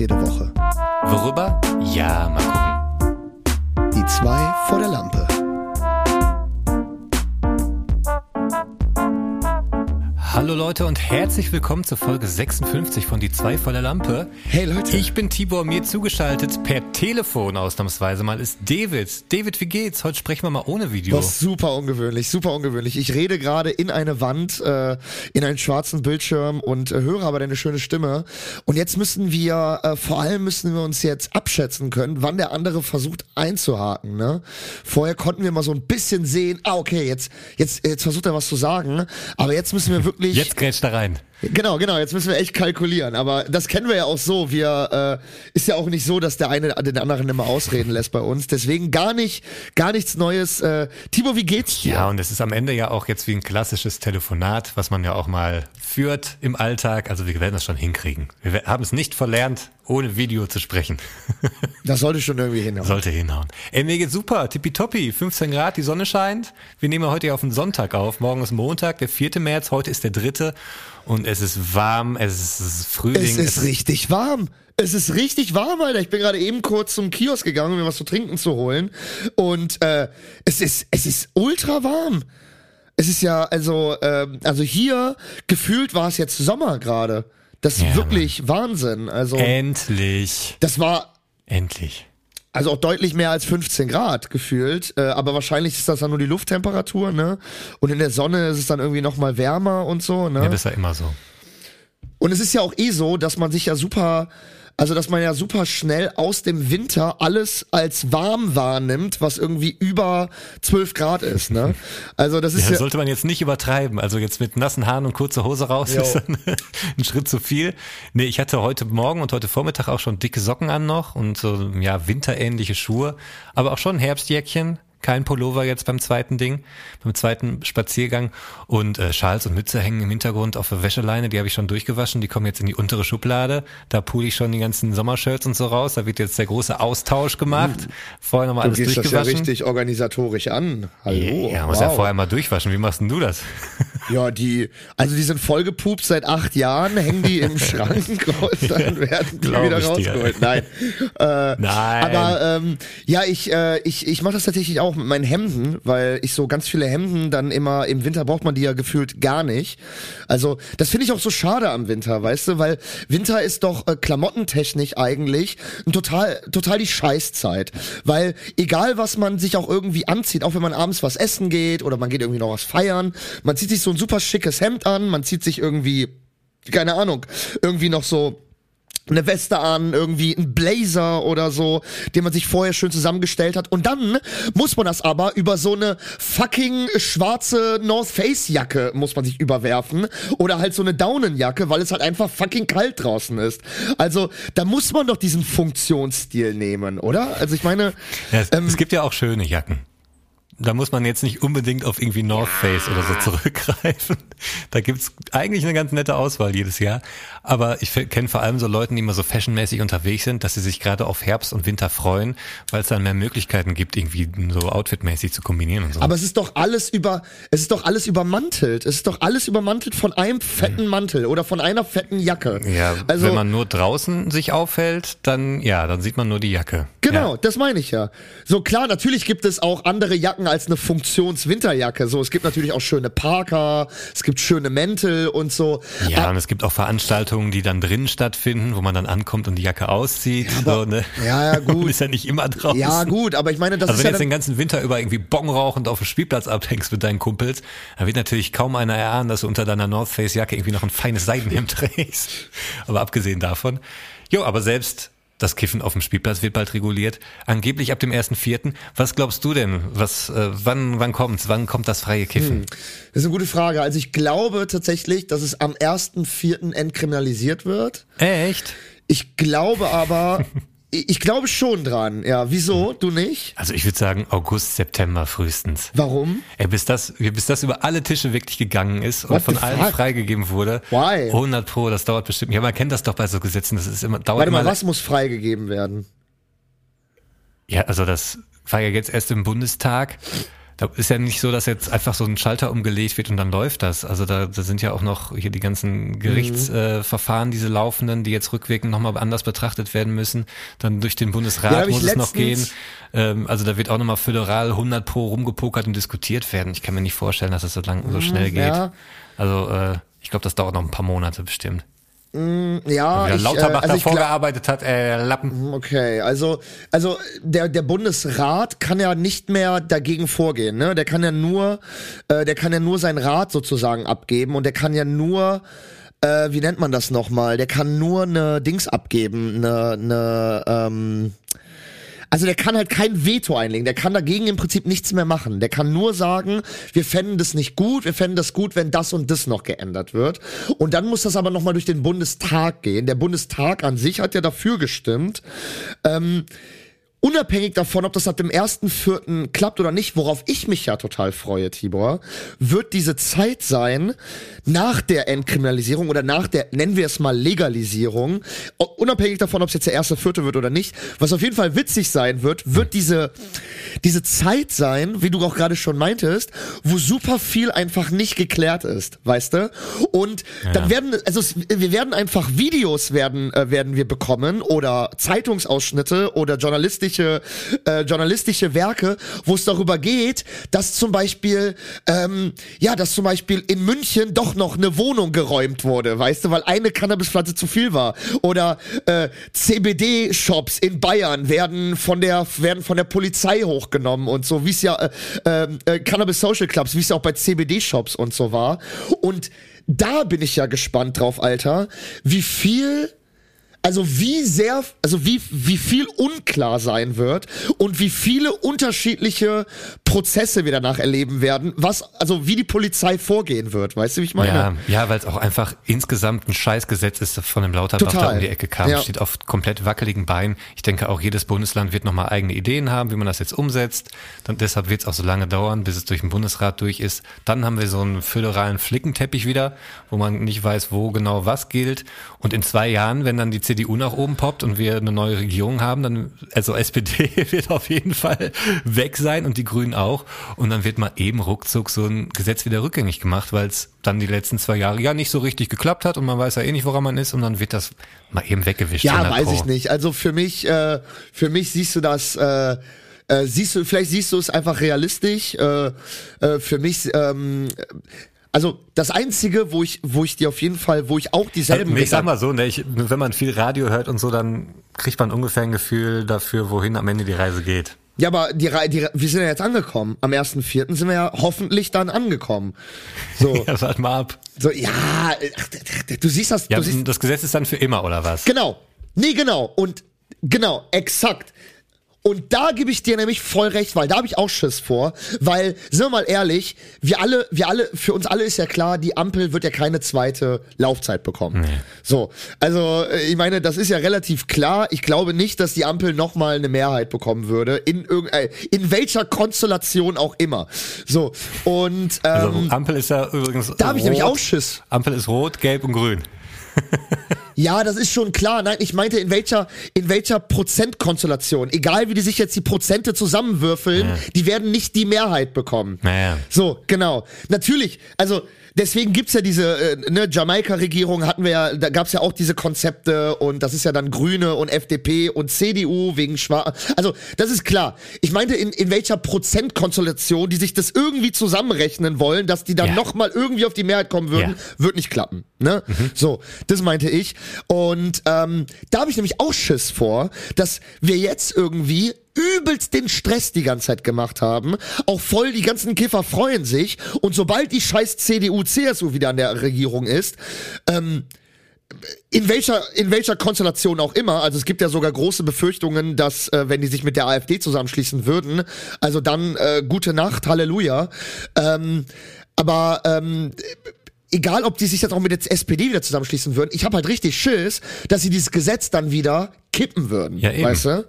jede Woche. Worüber? Ja, mal gucken. Die zwei vor der Lampe. Hallo Leute und herzlich willkommen zur Folge 56 von Die zwei vor der Lampe. Hey Leute. Ich bin Tibor, mir zugeschaltet per Telefon ausnahmsweise mal ist David. David, wie geht's? Heute sprechen wir mal ohne Video. Das ist super ungewöhnlich, super ungewöhnlich. Ich rede gerade in eine Wand, äh, in einen schwarzen Bildschirm und äh, höre aber deine schöne Stimme. Und jetzt müssen wir, äh, vor allem müssen wir uns jetzt abschätzen können, wann der andere versucht einzuhaken. Ne? Vorher konnten wir mal so ein bisschen sehen, ah okay, jetzt, jetzt, jetzt versucht er was zu sagen, aber jetzt müssen wir wirklich Jetzt grätsch da rein. Genau, genau, jetzt müssen wir echt kalkulieren. Aber das kennen wir ja auch so. Wir äh, ist ja auch nicht so, dass der eine den anderen immer ausreden lässt bei uns. Deswegen gar nicht, gar nichts Neues. Äh, Timo, wie geht's dir? Ja, und es ist am Ende ja auch jetzt wie ein klassisches Telefonat, was man ja auch mal führt im Alltag. Also wir werden das schon hinkriegen. Wir haben es nicht verlernt, ohne Video zu sprechen. Das sollte schon irgendwie hinhauen. Sollte hinhauen. Ey, mir geht's super, tippitoppi, 15 Grad, die Sonne scheint. Wir nehmen heute ja auf den Sonntag auf. Morgen ist Montag, der 4. März, heute ist der 3. Und es ist warm, es ist Frühling. Es ist richtig warm. Es ist richtig warm, Alter. Ich bin gerade eben kurz zum Kiosk gegangen, um mir was zu trinken zu holen. Und äh, es ist, es ist ultra warm. Es ist ja, also, ähm, also hier gefühlt war es jetzt Sommer gerade. Das ist Ja, wirklich Wahnsinn. Also, Endlich. das war Endlich. Also auch deutlich mehr als 15 Grad gefühlt. Äh, aber wahrscheinlich ist das dann nur die Lufttemperatur, ne? Und in der Sonne ist es dann irgendwie noch mal wärmer und so, ne? Ja, das ist ja immer so. Und es ist ja auch eh so, dass man sich ja super, also dass man ja super schnell aus dem Winter alles als warm wahrnimmt, was irgendwie über 12 Grad ist, ne? Also das ist Ja, ja, sollte man jetzt nicht übertreiben. Also jetzt mit nassen Haaren und kurzer Hose raus Jo. ist dann ein Schritt zu viel. Nee, ich hatte heute Morgen und heute Vormittag auch schon dicke Socken an noch und so, ja, winterähnliche Schuhe. Aber auch schon Herbstjäckchen. Kein Pullover jetzt beim zweiten Ding, beim zweiten Spaziergang. Und äh, Schals und Mütze hängen im Hintergrund auf der Wäscheleine. Die habe ich schon durchgewaschen. Die kommen jetzt in die untere Schublade. Da pule ich schon die ganzen Sommershirts und so raus. Da wird jetzt der große Austausch gemacht. Vorher nochmal du alles gehst das ja durchgewaschen. richtig organisatorisch an. Hallo. Ja, muss ja wow. vorher mal durchwaschen. Wie machst denn du das? Ja, die, also die sind vollgepupt seit acht Jahren, hängen die im Schrank und dann werden die wieder rausgeholt. Nein. Äh, Nein. Aber ähm, ja, ich, äh, ich, ich mache das tatsächlich auch mit meinen Hemden, weil ich so ganz viele Hemden dann immer, im Winter braucht man die ja gefühlt gar nicht. Also das finde ich auch so schade am Winter, weißt du, weil Winter ist doch äh, klamottentechnisch eigentlich total, total die Scheißzeit. Weil egal was man sich auch irgendwie anzieht, auch wenn man abends was essen geht oder man geht irgendwie noch was feiern, man zieht sich so ein super schickes Hemd an, man zieht sich irgendwie, keine Ahnung, irgendwie noch so eine Weste an, irgendwie ein Blazer oder so, den man sich vorher schön zusammengestellt hat. Und dann muss man das aber über so eine fucking schwarze North Face Jacke muss man sich überwerfen oder halt so eine Daunenjacke, weil es halt einfach fucking kalt draußen ist. Also da muss man doch diesen Funktionsstil nehmen, oder? Also ich meine, Ja, es, ähm, es gibt ja auch schöne Jacken. Da muss man jetzt nicht unbedingt auf irgendwie North Face oder so zurückgreifen. Da gibt's eigentlich eine ganz nette Auswahl jedes Jahr. Aber ich kenne vor allem so Leute, die immer so fashionmäßig unterwegs sind, dass sie sich gerade auf Herbst und Winter freuen, weil es dann mehr Möglichkeiten gibt, irgendwie so outfitmäßig zu kombinieren und so. aber es ist doch alles über, es ist doch alles übermantelt. Es ist doch alles übermantelt von einem fetten Mantel oder von einer fetten Jacke. ja, also wenn man nur draußen sich aufhält, dann ja, dann sieht man nur die Jacke. Genau, Ja. das meine ich ja. So klar, natürlich gibt es auch andere Jacken als eine Funktionswinterjacke. So, es gibt natürlich auch schöne Parker, es gibt schöne Mäntel und so. Ja, Ah, und es gibt auch Veranstaltungen, die dann drinnen stattfinden, wo man dann ankommt und die Jacke auszieht. aber- so, ne? ja, ja, gut. Man ist ja nicht immer draußen. ja, gut, aber ich meine, das Also ist wenn ja jetzt den ganzen Winter über irgendwie Bon rauchend auf dem Spielplatz abhängst mit deinen Kumpels, dann wird natürlich kaum einer erahnen, dass du unter deiner North Face Jacke irgendwie noch ein feines Seidenhemd trägst. Aber abgesehen davon. Jo, aber selbst das Kiffen auf dem Spielplatz wird bald reguliert. Angeblich ab dem 1.4. Was glaubst du denn? Was, äh, wann, wann kommt's? Wann kommt das freie Kiffen? das ist eine gute Frage. Also ich glaube tatsächlich, dass es am 1.4. entkriminalisiert wird. Echt? Ich glaube aber, ich glaube schon dran. Ja, wieso? Du nicht? Also ich würde sagen August, September frühestens. Warum? Ey, bis das, bis das über alle Tische wirklich gegangen ist und What von the allen fuck? freigegeben wurde. Why? 100 pro, das dauert bestimmt. Ja, man kennt das doch bei so Gesetzen, das ist immer, dauert Warte mal, was muss freigegeben werden? Ja, also das war ja jetzt erst im Bundestag. Da ist ja nicht so, dass jetzt einfach so ein Schalter umgelegt wird und dann läuft das. Also da, da sind ja auch noch hier die ganzen Gerichtsverfahren, mhm. äh, diese laufenden, die jetzt rückwirkend nochmal anders betrachtet werden müssen. Dann durch den Bundesrat ja, muss es noch gehen. Ähm, also da wird auch nochmal föderal 100 pro rumgepokert und diskutiert werden. Ich kann mir nicht vorstellen, dass das so lang, so mhm, schnell geht. Ja. Also äh, ich glaube, das dauert noch ein paar Monate bestimmt. Mm, ja, Wie ich, Lauterbach äh, also davor gearbeitet hat, äh, Lappen. Mm, okay, also also der der Bundesrat kann ja nicht mehr dagegen vorgehen, ne? Der kann ja nur äh, der kann ja nur sein Rat sozusagen abgeben und der kann ja nur äh, wie nennt man das nochmal? Der kann nur eine Dings abgeben, eine, eine ähm, also der kann halt kein Veto einlegen, der kann dagegen im Prinzip nichts mehr machen. Der kann nur sagen, wir fänden das nicht gut, wir fänden das gut, wenn das und das noch geändert wird. Und dann muss das aber nochmal durch den Bundestag gehen. Der Bundestag an sich hat ja dafür gestimmt. Ähm, unabhängig davon, ob das ab dem ersten Vierten klappt oder nicht, worauf ich mich ja total freue, Tibor, wird diese Zeit sein, nach der Entkriminalisierung oder nach der, nennen wir es mal Legalisierung, unabhängig davon, ob es jetzt der erste Vierte wird oder nicht, was auf jeden Fall witzig sein wird, wird diese, diese Zeit sein, wie du auch gerade schon meintest, wo super viel einfach nicht geklärt ist, weißt du? Und ja. dann werden, also wir werden einfach Videos werden, äh, werden wir bekommen oder Zeitungsausschnitte oder journalistisch journalistische, äh, journalistische Werke, wo es darüber geht, dass zum Beispiel, ähm, ja, dass zum Beispiel in München doch noch eine Wohnung geräumt wurde, weißt du, weil eine Cannabispflanze zu viel war. Oder äh, CBD-Shops in Bayern werden von der werden von der Polizei hochgenommen und so, wie es ja äh, ähm, äh, Cannabis Social Clubs, wie es ja auch bei CBD-Shops und so war. Und da bin ich ja gespannt drauf, Alter, wie viel also wie sehr, also wie, wie viel unklar sein wird und wie viele unterschiedliche Prozesse wir danach erleben werden, was, also wie die Polizei vorgehen wird, weißt du, wie ich meine? Ja, ja weil es auch einfach insgesamt ein Scheißgesetz ist, das von dem Lauterbach da um die Ecke kam, ja. steht auf komplett wackeligen Beinen. Ich denke auch jedes Bundesland wird nochmal eigene Ideen haben, wie man das jetzt umsetzt. Dann, deshalb wird es auch so lange dauern, bis es durch den Bundesrat durch ist. Dann haben wir so einen föderalen Flickenteppich wieder, wo man nicht weiß, wo genau was gilt. Und in zwei Jahren, wenn dann die CDU nach oben poppt und wir eine neue Regierung haben, dann, also SPD wird auf jeden Fall weg sein und die Grünen auch. Und dann wird mal eben ruckzuck so ein Gesetz wieder rückgängig gemacht, weil es dann die letzten zwei Jahre ja nicht so richtig geklappt hat und man weiß ja eh nicht, woran man ist und dann wird das mal eben weggewischt. Ja, weiß ich nicht. Also für mich, äh, für mich siehst du das, äh, äh, siehst du, vielleicht siehst du es einfach realistisch. Äh, äh, für mich, ähm, also das einzige, wo ich, wo ich dir auf jeden Fall, wo ich auch dieselben. Also, ich sag mal so, ne, ich, wenn man viel Radio hört und so, dann kriegt man ungefähr ein Gefühl dafür, wohin am Ende die Reise geht. Ja, aber die, die, wir sind ja jetzt angekommen. Am 1.4. sind wir ja hoffentlich dann angekommen. So. ja, warte mal ab. So, ja, ach, du siehst das. Ja, du siehst, das Gesetz ist dann für immer, oder was? Genau. Nee, genau. Und genau, exakt. Und da gebe ich dir nämlich voll recht, weil da habe ich auch Schiss vor, weil, sind wir mal ehrlich, wir alle, wir alle, für uns alle ist ja klar, die Ampel wird ja keine zweite Laufzeit bekommen. Nee. So, also äh, ich meine, das ist ja relativ klar. Ich glaube nicht, dass die Ampel nochmal eine Mehrheit bekommen würde, in irgendein, äh, in welcher Konstellation auch immer. So, und also, ähm, also, Ampel ist ja übrigens. Da habe ich nämlich auch Schiss. Ampel ist rot, gelb und grün. Ja, das ist schon klar. Nein, ich meinte, in welcher, in welcher Prozentkonstellation. Egal wie die sich jetzt die Prozente zusammenwürfeln, ja. die werden nicht die Mehrheit bekommen. Naja. So, genau. Natürlich, also deswegen gibt's ja diese, äh, ne, Jamaika-Regierung hatten wir ja, da gab's ja auch diese Konzepte und das ist ja dann Grüne und FDP und CDU wegen Schwarz. Also, das ist klar. Ich meinte, in, in welcher Prozentkonstellation die sich das irgendwie zusammenrechnen wollen, dass die dann ja. nochmal irgendwie auf die Mehrheit kommen würden, ja. wird nicht klappen. Ne? Mhm. So, das meinte ich. Und ähm, da habe ich nämlich auch Schiss vor, dass wir jetzt irgendwie übelst den Stress die ganze Zeit gemacht haben. Auch voll, die ganzen Kiffer freuen sich. Und sobald die scheiß CDU, CSU wieder an der Regierung ist, ähm, in welcher in welcher Konstellation auch immer, also es gibt ja sogar große Befürchtungen, dass äh, wenn die sich mit der AfD zusammenschließen würden, also dann äh, gute Nacht, Halleluja. Ähm, aber ähm, egal ob die sich jetzt auch mit der SPD wieder zusammenschließen würden, ich habe halt richtig Schiss, dass sie dieses Gesetz dann wieder kippen würden, ja, eben. weißt du?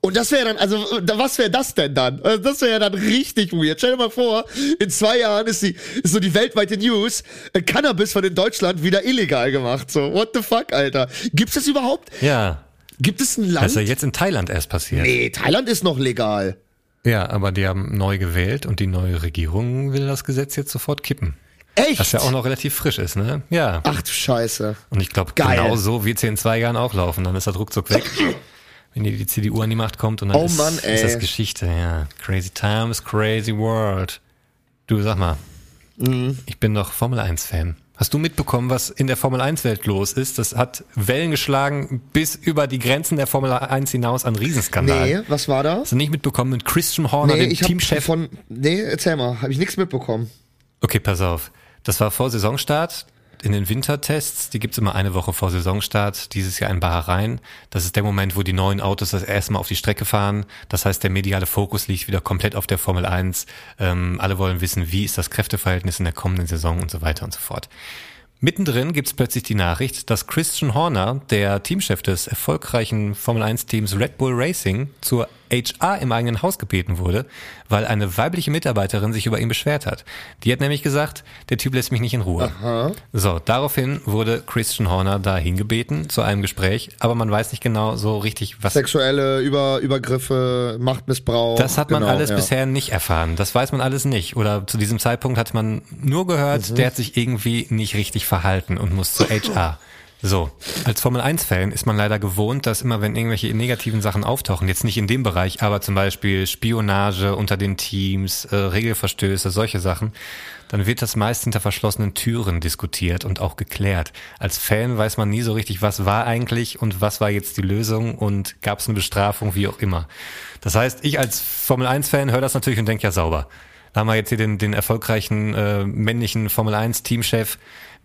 Und das wäre dann, also was wäre das denn dann? Also, das wäre ja dann richtig weird. Stell dir mal vor, in zwei Jahren ist, die, ist so die weltweite News, äh, Cannabis von in Deutschland wieder illegal gemacht. So, what the fuck, Alter? Gibt's das überhaupt? Ja. Gibt es ein Land? Das ist ja jetzt in Thailand erst passiert. Nee, Thailand ist noch legal. Ja, aber die haben neu gewählt und die neue Regierung will das Gesetz jetzt sofort kippen. Echt? Was ja auch noch relativ frisch ist, ne? Ja. Ach du Scheiße. Und ich glaube, genau so wird es in zwei Jahren auch laufen. Dann ist das ruckzuck weg. Wenn die, die CDU an die Macht kommt und dann Oh ist, Mann, ist das Geschichte, ja. Crazy times, crazy world. Du, sag mal. Mhm. Ich bin doch Formel 1 Fan. Hast du mitbekommen, was in der Formel 1 Welt los ist? Das hat Wellen geschlagen bis über die Grenzen der Formel 1 hinaus an Riesenskandal. Nee, was war da? Hast du nicht mitbekommen mit Christian Horner, Nee, dem ich Teamchef? von. Nee, erzähl mal, habe ich nichts mitbekommen. Okay, pass auf. Das war vor Saisonstart in den Wintertests. Die gibt's immer eine Woche vor Saisonstart. Dieses Jahr in Bahrain. Das ist der Moment, wo die neuen Autos das erste Mal auf die Strecke fahren. Das heißt, der mediale Fokus liegt wieder komplett auf der Formel 1. Ähm, alle wollen wissen, wie ist das Kräfteverhältnis in der kommenden Saison und so weiter und so fort. Mittendrin gibt's plötzlich die Nachricht, dass Christian Horner, der Teamchef des erfolgreichen Formel 1 Teams Red Bull Racing, zur HR im eigenen Haus gebeten wurde, weil eine weibliche Mitarbeiterin sich über ihn beschwert hat. Die hat nämlich gesagt, der Typ lässt mich nicht in Ruhe. So, daraufhin wurde Christian Horner da hingebeten zu einem Gespräch, aber man weiß nicht genau so richtig, was Sexuelle Über Übergriffe, Machtmissbrauch. das hat man genau, alles ja. bisher nicht erfahren. Das weiß man alles nicht. Oder zu diesem Zeitpunkt hat man nur gehört, Mhm. der hat sich irgendwie nicht richtig verhalten und muss zur HR. So, als Formel 1-Fan ist man leider gewohnt, dass immer, wenn irgendwelche negativen Sachen auftauchen, jetzt nicht in dem Bereich, aber zum Beispiel Spionage unter den Teams, äh, Regelverstöße, solche Sachen, dann wird das meist hinter verschlossenen Türen diskutiert und auch geklärt. Als Fan weiß man nie so richtig, was war eigentlich und was war jetzt die Lösung und gab es eine Bestrafung, wie auch immer. Das heißt, ich als Formel 1-Fan höre das natürlich und denke, ja sauber. Da haben wir jetzt hier den, den erfolgreichen äh, männlichen Formel 1-Teamchef,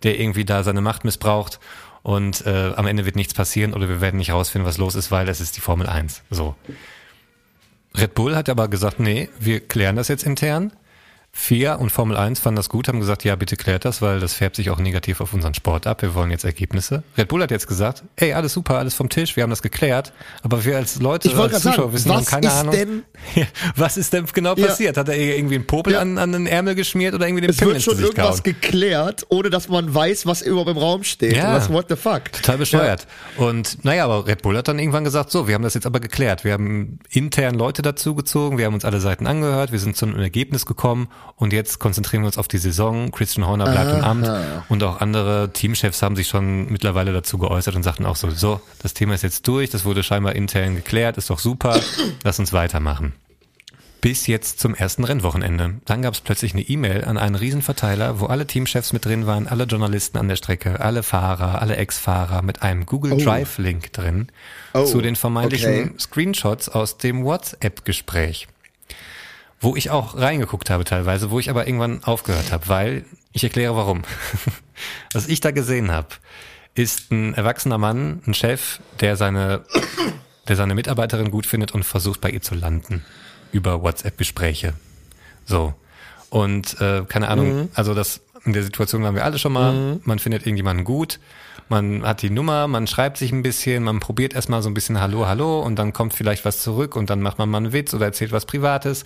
der irgendwie da seine Macht missbraucht und äh, am Ende wird nichts passieren oder wir werden nicht rausfinden, was los ist, weil es ist die Formel 1. So. Red Bull hat aber gesagt, nee, wir klären das jetzt intern. FIA und Formel 1 fanden das gut, haben gesagt, ja, bitte klärt das, weil das färbt sich auch negativ auf unseren Sport ab. Wir wollen jetzt Ergebnisse. Red Bull hat jetzt gesagt, ey, alles super, alles vom Tisch, wir haben das geklärt, aber wir als Leute, als Zuschauer sagen, wissen, haben was keine ist Ahnung. denn- Ja, was ist denn genau Ja. passiert? Hat er irgendwie einen Popel Ja. an, an den Ärmel geschmiert oder irgendwie den Es Pimmel wird ins schon irgendwas gehauen? geklärt, ohne dass man weiß, was überhaupt im Raum steht. Ja. Was, what the fuck? Total bescheuert. Und naja, aber Red Bull hat dann irgendwann gesagt, so, wir haben das jetzt aber geklärt. Wir haben intern Leute dazugezogen, wir haben uns alle Seiten angehört, wir sind zu einem Ergebnis gekommen und jetzt konzentrieren wir uns auf die Saison. Christian Horner bleibt im Amt und auch andere Teamchefs haben sich schon mittlerweile dazu geäußert und sagten auch so, so, das Thema ist jetzt durch, das wurde scheinbar intern geklärt, ist doch super, lass uns weitermachen. Bis jetzt zum ersten Rennwochenende. Dann gab es plötzlich eine E-Mail an einen Riesenverteiler, wo alle Teamchefs mit drin waren, alle Journalisten an der Strecke, alle Fahrer, alle Ex-Fahrer mit einem Google Drive-Link drin Oh, zu den vermeintlichen okay. Screenshots aus dem WhatsApp-Gespräch. Wo ich auch reingeguckt habe teilweise, wo ich aber irgendwann aufgehört habe, weil ich erkläre warum. Was ich da gesehen habe, ist ein erwachsener Mann, ein Chef, der seine, der seine Mitarbeiterin gut findet und versucht bei ihr zu landen über WhatsApp-Gespräche. So. Und äh, keine Ahnung, also das in der Situation waren wir alle schon mal. Man findet irgendjemanden gut, man hat die Nummer, man schreibt sich ein bisschen, man probiert erstmal so ein bisschen Hallo, Hallo und dann kommt vielleicht was zurück und dann macht man mal einen Witz oder erzählt was Privates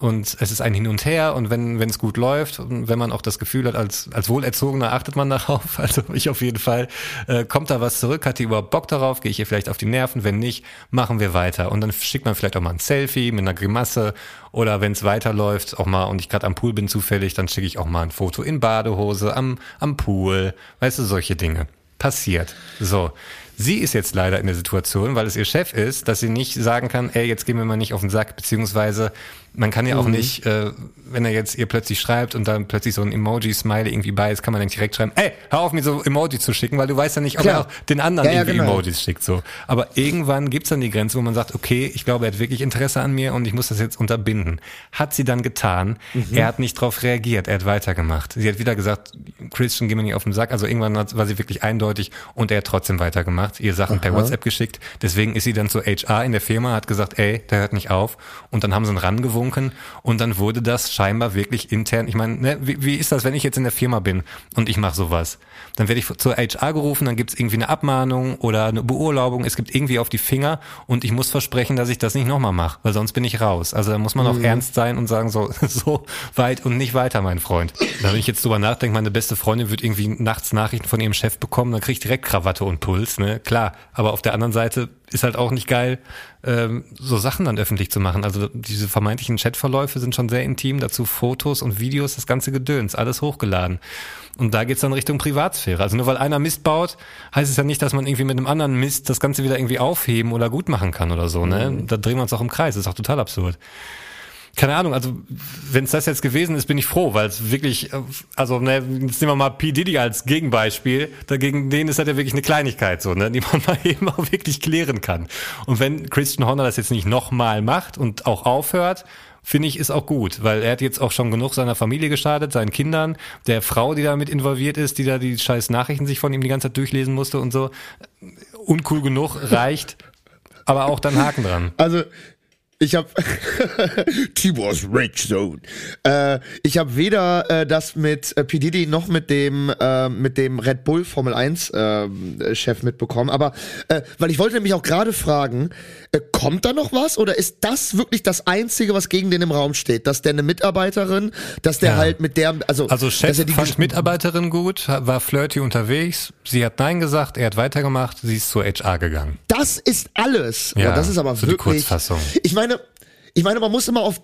und es ist ein Hin und Her. Und wenn wenn es gut läuft und wenn man auch das Gefühl hat, als als Wohlerzogener achtet man darauf, also ich auf jeden Fall, äh, kommt da was zurück, hat die überhaupt Bock darauf, gehe ich ihr vielleicht auf die Nerven, wenn nicht, machen wir weiter. Und dann schickt man vielleicht auch mal ein Selfie mit einer Grimasse. Oder wenn es weiterläuft, auch mal und ich gerade am Pool bin zufällig, dann schicke ich auch mal ein Foto in Badehose am am Pool, weißt du, solche Dinge. Passiert. So. Sie ist jetzt leider in der Situation, weil es ihr Chef ist, dass sie nicht sagen kann, ey, jetzt gehen wir mal nicht auf den Sack, beziehungsweise man kann ja auch nicht, äh, wenn er jetzt ihr plötzlich schreibt und dann plötzlich so ein Emoji-Smiley irgendwie bei ist, kann man dann nicht direkt schreiben, ey, hör auf mir so Emoji zu schicken, weil du weißt ja nicht, ob Klar. er auch den anderen Ja, ja, irgendwie genau. Emojis schickt. So. Aber irgendwann gibt's dann die Grenze, wo man sagt, okay, ich glaube, er hat wirklich Interesse an mir und ich muss das jetzt unterbinden. Hat sie dann getan. Mhm. Er hat nicht darauf reagiert, er hat weitergemacht. Sie hat wieder gesagt, Christian, geh mir nicht auf den Sack. Also irgendwann war sie wirklich eindeutig und er hat trotzdem weitergemacht, ihr Sachen per WhatsApp geschickt. Deswegen ist sie dann zur HR in der Firma, hat gesagt, ey, der hört nicht auf. Und dann haben sie ihn rangewunken und dann wurde das scheinbar wirklich intern. Ich meine, ne, wie, wie ist das, wenn ich jetzt in der Firma bin und ich mache sowas? Dann werde ich zur HR gerufen, dann gibt's irgendwie eine Abmahnung oder eine Beurlaubung. Es gibt irgendwie auf die Finger und ich muss versprechen, dass ich das nicht nochmal mache, weil sonst bin ich raus. Also da muss man auch ernst sein und sagen, so, so weit und nicht weiter, mein Freund. Da, wenn ich jetzt drüber nachdenke, meine beste Freundin wird irgendwie nachts Nachrichten von ihrem Chef bekommen, dann kriege ich direkt Krawatte und Puls. Ne? Klar, aber auf der anderen Seite ist halt auch nicht geil, ähm, so Sachen dann öffentlich zu machen. Also diese vermeintlichen Chatverläufe sind schon sehr intim, dazu Fotos und Videos, das ganze Gedöns, alles hochgeladen. Und da geht's dann Richtung Privatsphäre. Also nur weil einer Mist baut, heißt es ja nicht, dass man irgendwie mit einem anderen Mist das Ganze wieder irgendwie aufheben oder gut machen kann oder so. Ne? Mhm. Da drehen wir uns auch im Kreis, das ist auch total absurd keine Ahnung, also wenn es das jetzt gewesen ist, bin ich froh, weil es wirklich, also ne, jetzt nehmen wir mal P. Diddy als Gegenbeispiel, dagegen denen ist das ja wirklich eine Kleinigkeit so, ne, die man mal eben auch wirklich klären kann. Und wenn Christian Horner das jetzt nicht nochmal macht und auch aufhört, finde ich, ist auch gut, weil er hat jetzt auch schon genug seiner Familie geschadet, seinen Kindern, der Frau, die da mit involviert ist, die da die scheiß Nachrichten sich von ihm die ganze Zeit durchlesen musste und so. Uncool genug, reicht, aber auch dann Haken dran. Also ich habe Tibor's Rage Zone. Äh, ich habe weder äh, das mit äh, P Diddy noch mit dem äh, mit dem Red Bull Formel 1 äh, Chef mitbekommen. Aber äh, weil ich wollte nämlich auch gerade fragen, äh, kommt da noch was oder ist das wirklich das einzige, was gegen den im Raum steht, dass der eine Mitarbeiterin, dass der Ja. halt mit der also Also Chef die fand Mitarbeiterin gut, war flirty unterwegs, sie hat Nein gesagt, er hat weitergemacht, sie ist zur HR gegangen. Das ist alles. Ja, Ja, das ist aber so die wirklich. Kurzfassung. Ich meine, ich meine, man muss immer auf.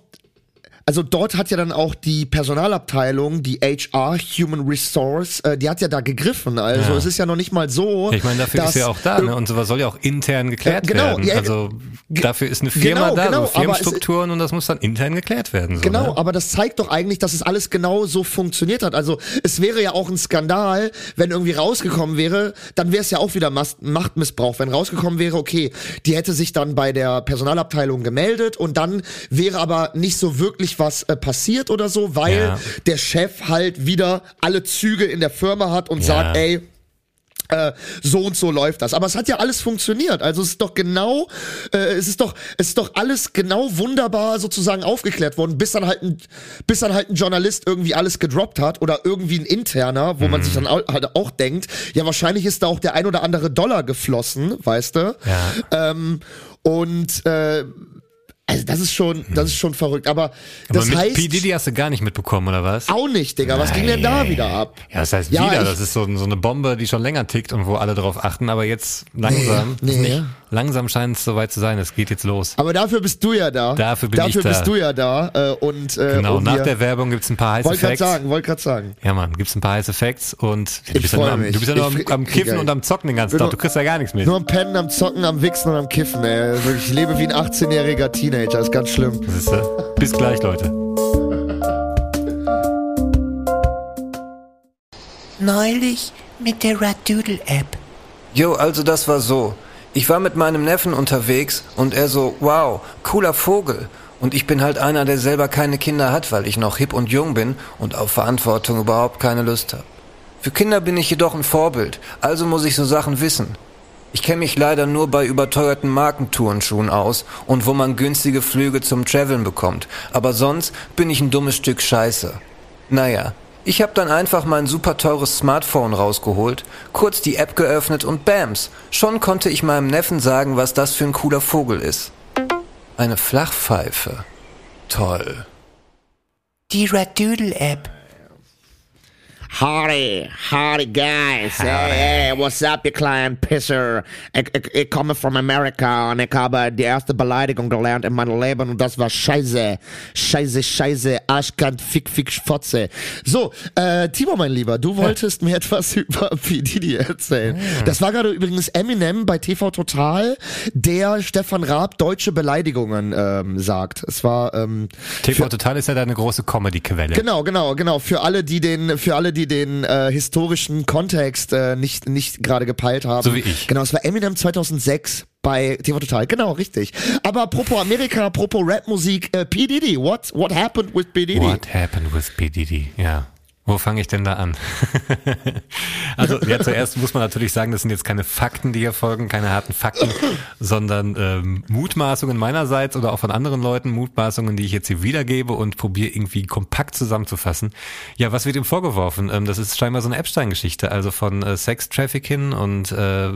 Also dort hat ja dann auch die Personalabteilung, die HR, Human Resource, äh, die hat ja da gegriffen. Also Ja. es ist ja noch nicht mal so. Ich meine, dafür dass ist ja auch da, ne? Und sowas soll ja auch intern geklärt Ja, genau, werden. ja, also dafür ist eine Firma genau, da, genau, so aber es- Firmenstrukturen und das muss dann intern geklärt werden. So, Genau, ne? aber das zeigt doch eigentlich, dass es alles genau so funktioniert hat. Also es wäre ja auch ein Skandal, wenn irgendwie rausgekommen wäre, dann wäre es ja auch wieder Mas Machtmissbrauch. Wenn rausgekommen wäre, okay, die hätte sich dann bei der Personalabteilung gemeldet und dann wäre aber nicht so wirklich was äh, passiert oder so, weil Ja. der Chef halt wieder alle Züge in der Firma hat und Ja. sagt, ey, äh, so und so läuft das. Aber es hat ja alles funktioniert. Also es ist doch genau, äh, es ist doch, es ist doch alles genau wunderbar sozusagen aufgeklärt worden, bis dann halt ein, bis dann halt ein Journalist irgendwie alles gedroppt hat oder irgendwie ein interner, wo man sich dann au- halt auch denkt, ja wahrscheinlich ist da auch der ein oder andere Dollar geflossen, weißt du? Ja. Ähm, und äh, also das ist schon, das ist schon verrückt. Aber, Aber das mit heißt P. Diddy hast du gar nicht mitbekommen, oder was? auch nicht, Digga. Was ging denn da wieder ab? Ja, das heißt Ja, wieder, das ist so, so eine Bombe, die schon länger tickt und wo alle drauf achten, aber jetzt langsam, Nee, nee. nicht, langsam scheint es soweit zu sein, es geht jetzt los. Aber dafür bist du ja da. Dafür bin dafür ich da. bist du ja da. Äh, und äh, Genau, um nach der Werbung gibt's ein paar heiße Wollte gerade Facts. sagen, wollte gerade sagen. Ja, Mann, gibt's ein paar heiße Facts und du, Ich bist ja nur am, mich. du bist ja nur am, am Kiffen und am Zocken den ganzen Tag. Du kriegst ja gar nichts mit. Nur am Pennen, am Zocken, am Wichsen und am Kiffen, ey. Wirklich, ich lebe wie ein 18-jähriger Teenager, ist ganz schlimm. Siehste? Bis gleich, Leute. Neulich mit der Radoodle-App. Jo, also das war so. Ich war mit meinem Neffen unterwegs und er so, wow, cooler Vogel. Und ich bin halt einer, der selber keine Kinder hat, weil ich noch hip und jung bin und auf Verantwortung überhaupt keine Lust habe. Für Kinder bin ich jedoch ein Vorbild, also muss ich so Sachen wissen. Ich kenne mich leider nur bei überteuerten Markentourenschuhen aus und wo man günstige Flüge zum Traveln bekommt, aber sonst bin ich ein dummes Stück Scheiße. Naja, ich habe dann einfach mein super teures Smartphone rausgeholt, kurz die App geöffnet und bams, schon konnte ich meinem Neffen sagen, was das für ein cooler Vogel ist. Eine Flachpfeife. Toll. Die Radoodle-App. Howdy, howdy guys. Hey, hey, what's up, ihr kleinen Pisser? Ich, ich, ich komme from America und ich habe die erste Beleidigung gelernt in meinem Leben und das war Scheiße. Scheiße, Scheiße, Arschkant, Fick, Fick, Schfotze. So, äh, Timo, mein Lieber, du wolltest mir etwas über P. Diddy erzählen. Das war gerade übrigens Eminem bei TV Total, der Stefan Raab deutsche Beleidigungen ähm, sagt. Es war, ähm, TV Total ist ja deine große Comedy-Quelle. Genau, genau, genau. Für alle, die den, für alle, die den äh, historischen Kontext äh, nicht nicht gerade gepeilt haben. So wie ich. Genau, es war Eminem 2006 bei TV Total. Genau, richtig. Aber apropos Amerika, apropos Rapmusik, äh, P Diddy. What what happened with P Diddy? What happened with P. Diddy? Ja. Wo fange ich denn da an? also ja, zuerst muss man natürlich sagen, das sind jetzt keine Fakten, die hier folgen, keine harten Fakten, sondern ähm, Mutmaßungen meinerseits oder auch von anderen Leuten, Mutmaßungen, die ich jetzt hier wiedergebe und probiere irgendwie kompakt zusammenzufassen. Ja, was wird ihm vorgeworfen? Ähm, das ist scheinbar so eine Epstein-Geschichte, also von äh, Sex-Trafficking und äh,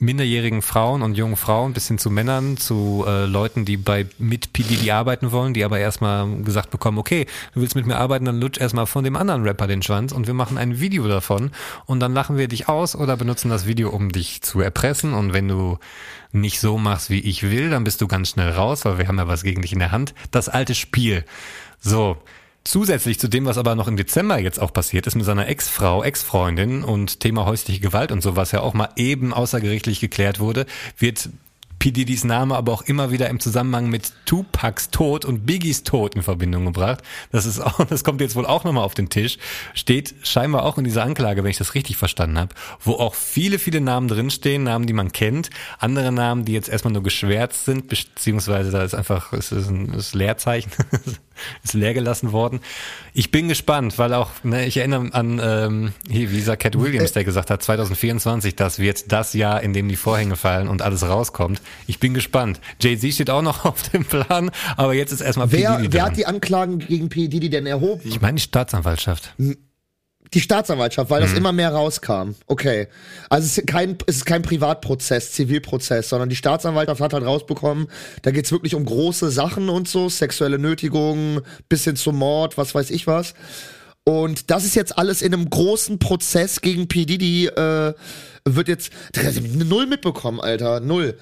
minderjährigen Frauen und jungen Frauen bis hin zu Männern, zu äh, Leuten, die bei mit PDD arbeiten wollen, die aber erstmal gesagt bekommen, okay, du willst mit mir arbeiten, dann lutsch erstmal von dem anderen Rapper den Schwanz und wir machen ein Video davon und dann lachen wir dich aus oder benutzen das Video, um dich zu erpressen und wenn du nicht so machst, wie ich will, dann bist du ganz schnell raus, weil wir haben ja was gegen dich in der Hand. Das alte Spiel. So, Zusätzlich zu dem, was aber noch im Dezember jetzt auch passiert ist mit seiner Ex-Frau, Ex-Freundin und Thema häusliche Gewalt und so, was ja auch mal eben außergerichtlich geklärt wurde, wird P. Name aber auch immer wieder im Zusammenhang mit Tupacs Tod und Biggies Tod in Verbindung gebracht. Das ist auch, das kommt jetzt wohl auch nochmal auf den Tisch. Steht scheinbar auch in dieser Anklage, wenn ich das richtig verstanden habe, wo auch viele, viele Namen drinstehen, Namen, die man kennt, andere Namen, die jetzt erstmal nur geschwärzt sind, beziehungsweise da ist einfach, es ist ein ist Leerzeichen, ist leer gelassen worden. Ich bin gespannt, weil auch, ne, ich erinnere an, ähm, hier, wie dieser Cat Williams, der gesagt hat, 2024, das wird das Jahr, in dem die Vorhänge fallen und alles rauskommt. Ich bin gespannt. Jay-Z steht auch noch auf dem Plan, aber jetzt ist erstmal Wer, P. Diddy wer dran. hat die Anklagen gegen P. Diddy denn erhoben? Ich meine die Staatsanwaltschaft. Die Staatsanwaltschaft, weil das immer mehr rauskam. Okay. Also es ist kein, es ist kein Privatprozess, Zivilprozess, sondern die Staatsanwaltschaft hat halt rausbekommen, da geht's wirklich um große Sachen und so, sexuelle Nötigung, bis hin zum Mord, was weiß ich was. Und das ist jetzt alles in einem großen Prozess gegen P. Diddy, äh, wird jetzt, null mitbekommen, Alter, null.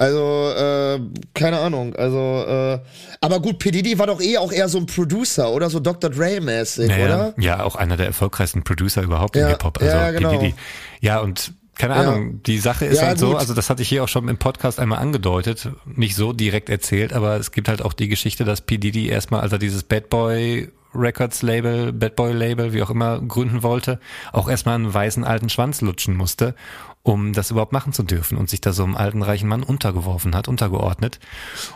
Also, äh, keine Ahnung. Also, äh, aber gut, P. Diddy war doch eh auch eher so ein Producer, oder? So Dr. Dre-mäßig, Naja, oder? ja, auch einer der erfolgreichsten Producer überhaupt Ja, im Hip-Hop. Also ja, genau. P. Diddy. Ja, und keine Ja. Ahnung, die Sache ist Ja, halt so, gut. also das hatte ich hier auch schon im Podcast einmal angedeutet, nicht so direkt erzählt, aber es gibt halt auch die Geschichte, dass P. Diddy erstmal, als er dieses Bad Boy Records Label, Bad Boy Label, wie auch immer, gründen wollte, auch erstmal einen weißen alten Schwanz lutschen musste, um das überhaupt machen zu dürfen und sich da so einem alten reichen Mann untergeworfen hat, untergeordnet.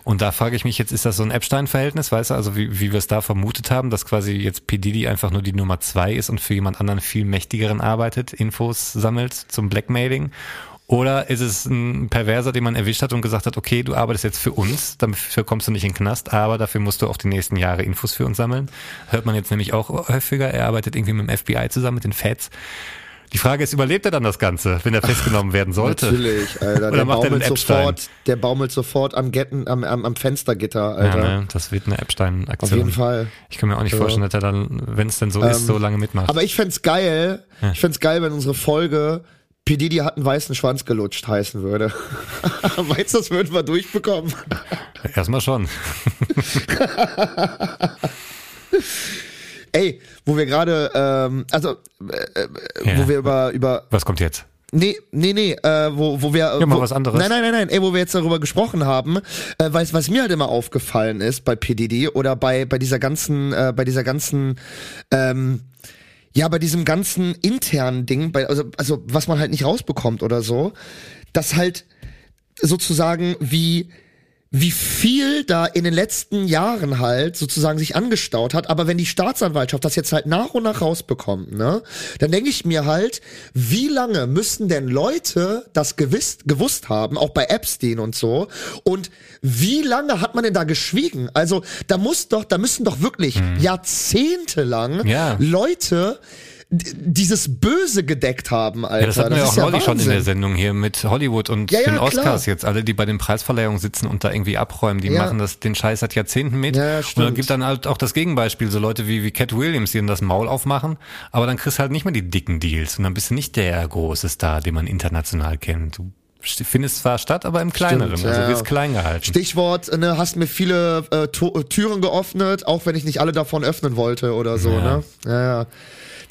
Und da frage ich mich jetzt, ist das so ein Epstein-Verhältnis, weißt du, also wie, wie wir es da vermutet haben, dass quasi jetzt P. Diddy einfach nur die Nummer zwei ist und für jemand anderen viel mächtigeren arbeitet, Infos sammelt zum Blackmailing? Oder ist es ein Perverser, den man erwischt hat und gesagt hat, okay, du arbeitest jetzt für uns, dafür kommst du nicht in den Knast, aber dafür musst du auch die nächsten Jahre Infos für uns sammeln. Hört man jetzt nämlich auch häufiger. Er arbeitet irgendwie mit dem FBI zusammen, mit den Feds. Die Frage ist, überlebt er dann das Ganze, wenn er festgenommen werden sollte? Natürlich, Alter. Oder der macht er baumelt Epstein? sofort, der baumelt sofort am, Getten, am, am, am Fenstergitter, Ja, Alter. ne, das wird eine Auf Epstein-Aktion. jeden Fall. Ich kann mir auch nicht Ja. vorstellen, dass er dann, wenn es denn so ist, so lange mitmacht. Aber ich fänd's geil, ich fänd's geil, wenn unsere Folge P. Diddy hat einen weißen Schwanz gelutscht heißen würde. Meinst du, das würden wir durchbekommen? Erstmal schon. Ey, wo wir gerade, ähm, also, äh, äh, Ja. wo wir über, über, Was kommt jetzt? Nee, nee, nee, äh, wo, wo wir. Ja, mal wo, was anderes. Nein, nein, nein, nein, ey, wo wir jetzt darüber gesprochen haben, äh, was, was mir halt immer aufgefallen ist bei PDD oder bei, bei dieser ganzen, äh, bei dieser ganzen, ähm, ja, bei diesem ganzen internen Ding, bei, also, also was man halt nicht rausbekommt oder so, dass halt sozusagen wie wie viel da in den letzten Jahren halt sozusagen sich angestaut hat. Aber wenn die Staatsanwaltschaft das jetzt halt nach und nach rausbekommt, ne, dann denke ich mir halt, wie lange müssen denn Leute das gewiss, gewusst haben, auch bei Epstein und so? Und wie lange hat man denn da geschwiegen? Also da muss doch, da müssen doch wirklich jahrzehntelang Mhm. Ja. Leute dieses Böse gedeckt haben, Alter. Ja, das hatten wir ja auch ist ja neulich schon in der. Sendung hier mit Hollywood und Ja, den klar. Oscars jetzt. Alle, die bei den Preisverleihungen sitzen und da irgendwie abräumen, die machen das den Scheiß seit Jahrzehnten mit. Ja, ja, und stimmt. dann gibt dann halt auch das Gegenbeispiel, so Leute wie, wie Cat Williams, die dann das Maul aufmachen, aber dann kriegst du halt nicht mehr die dicken Deals und dann bist du nicht der große Star, den man international kennt. Du findest zwar statt, aber im Kleineren. Stimmt, also ja, wirst klein gehalten. Stichwort, ne, hast mir viele äh, äh, Türen geöffnet, auch wenn ich nicht alle davon öffnen wollte oder so, Ja. ne? Ja, ja.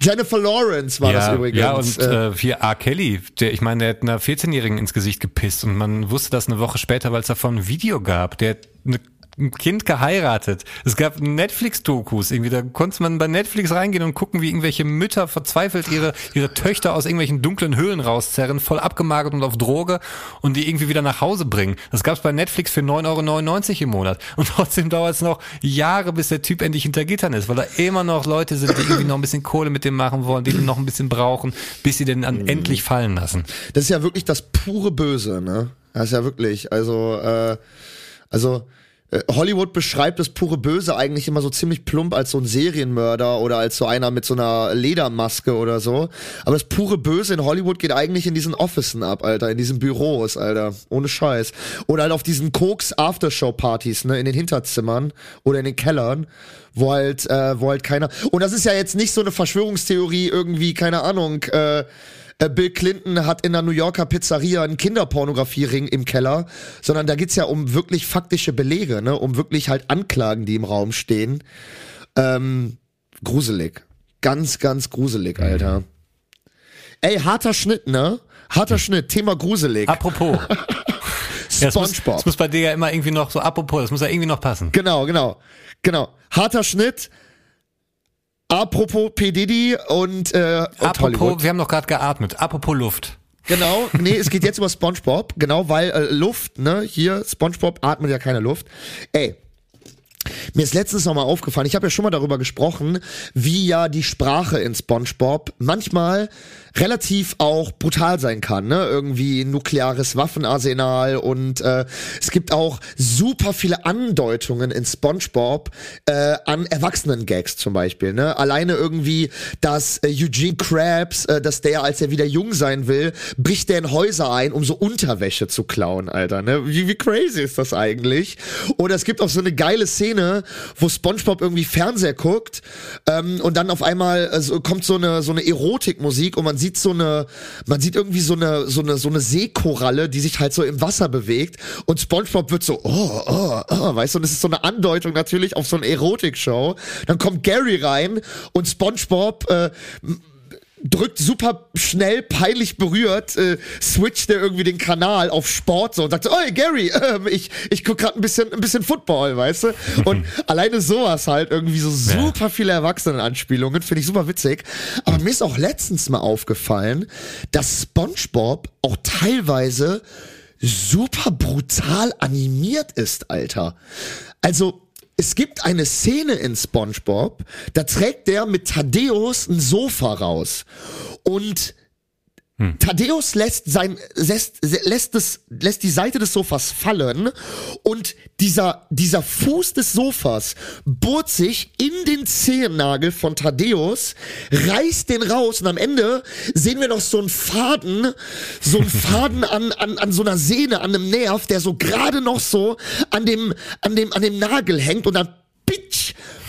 Jennifer Lawrence war das übrigens. Ja, und äh, äh, hier R. Kelly, der, ich meine, der hat einer 14-Jährigen ins Gesicht gepisst und man wusste das eine Woche später, weil es davon ein Video gab. Der hat eine ein Kind geheiratet. Es gab Netflix-Dokus irgendwie, da konnte man bei Netflix reingehen und gucken, wie irgendwelche Mütter verzweifelt ihre, ihre Töchter aus irgendwelchen dunklen Höhlen rauszerren, voll abgemagert und auf Droge und die irgendwie wieder nach Hause bringen. Das gab's bei Netflix für 9,99 Euro im Monat. Und trotzdem dauert es noch Jahre, bis der Typ endlich hinter Gittern ist, weil da immer noch Leute sind, die irgendwie noch ein bisschen Kohle mit dem machen wollen, die den noch ein bisschen brauchen, bis sie den dann endlich fallen lassen. das ist ja wirklich das pure Böse, ne? Das ist ja wirklich, also, äh, also, Hollywood beschreibt das pure Böse eigentlich immer so ziemlich plump als so ein Serienmörder oder als so einer mit so einer Ledermaske oder so. Aber das pure Böse in Hollywood geht eigentlich in diesen Officen ab, Alter, in diesen Büros, Alter. Ohne Scheiß. Oder halt auf diesen Koks-Aftershow-Partys, ne, in den Hinterzimmern oder in den Kellern, wo halt, äh, wo halt keiner. Und das ist ja jetzt nicht so eine Verschwörungstheorie, irgendwie, keine Ahnung, äh, äh, Bill Clinton hat in der New Yorker Pizzeria einen Kinderpornografiering im Keller, sondern da geht's ja um wirklich faktische Belege, ne, um wirklich halt Anklagen, die im Raum stehen. Ähm, gruselig. Ganz, ganz gruselig, Alter. Ey, harter Schnitt, ne? Harter Schnitt, Thema gruselig. Apropos. Ja, das, muss, SpongeBob. das muss bei dir ja immer irgendwie noch so apropos, das muss ja irgendwie noch passen. Genau, genau. Genau. Harter Schnitt. Apropos P. Diddy und, äh, und Apropos, Hollywood. wir haben noch gerade geatmet. Apropos Luft. Genau, nee, es geht jetzt über SpongeBob, genau, weil äh, Luft, ne, hier SpongeBob atmet ja keine Luft. Ey, mir ist letztens noch mal aufgefallen, ich habe ja schon mal darüber gesprochen, wie ja die Sprache in SpongeBob manchmal relativ auch brutal sein kann, ne? Irgendwie nukleares Waffenarsenal und äh, es gibt auch super viele Andeutungen in SpongeBob äh, an Erwachsenen-Gags zum Beispiel, ne? Alleine irgendwie, dass äh, Eugene Krabs, äh, dass der, als er wieder jung sein will, bricht der in Häuser ein, um so Unterwäsche zu klauen, Alter, ne? Wie, wie crazy ist das eigentlich? Oder es gibt auch so eine geile Szene, wo SpongeBob irgendwie Fernseher guckt ähm, und dann auf einmal also, kommt so eine so eine Erotikmusik und man sieht so eine man sieht irgendwie so eine so eine so eine Seekoralle, die sich halt so im Wasser bewegt und SpongeBob wird so oh oh oh, weißt du, und es ist so eine Andeutung natürlich auf so eine Erotikshow. Dann kommt Gary rein und SpongeBob äh, drückt super schnell, peinlich berührt, äh, switcht er irgendwie den Kanal auf Sport so und sagt so, oh Gary, ähm, ich, ich guck gerade ein bisschen, ein bisschen Football, weißt du? Und alleine sowas halt, irgendwie so super viele Erwachsenenanspielungen, finde ich super witzig. Aber mir ist auch letztens mal aufgefallen, dass Spongebob auch teilweise super brutal animiert ist, Alter. Also, es gibt eine Szene in SpongeBob, da trägt der mit Thaddeus ein Sofa raus. Und Thaddeus lässt sein lässt, lässt es lässt die Seite des Sofas fallen und dieser dieser Fuß des Sofas bohrt sich in den Zehennagel von Thaddeus, reißt den raus und am Ende sehen wir noch so einen Faden, so einen Faden an an an so einer Sehne, an einem Nerv, der so gerade noch so an dem an dem an dem Nagel hängt und dann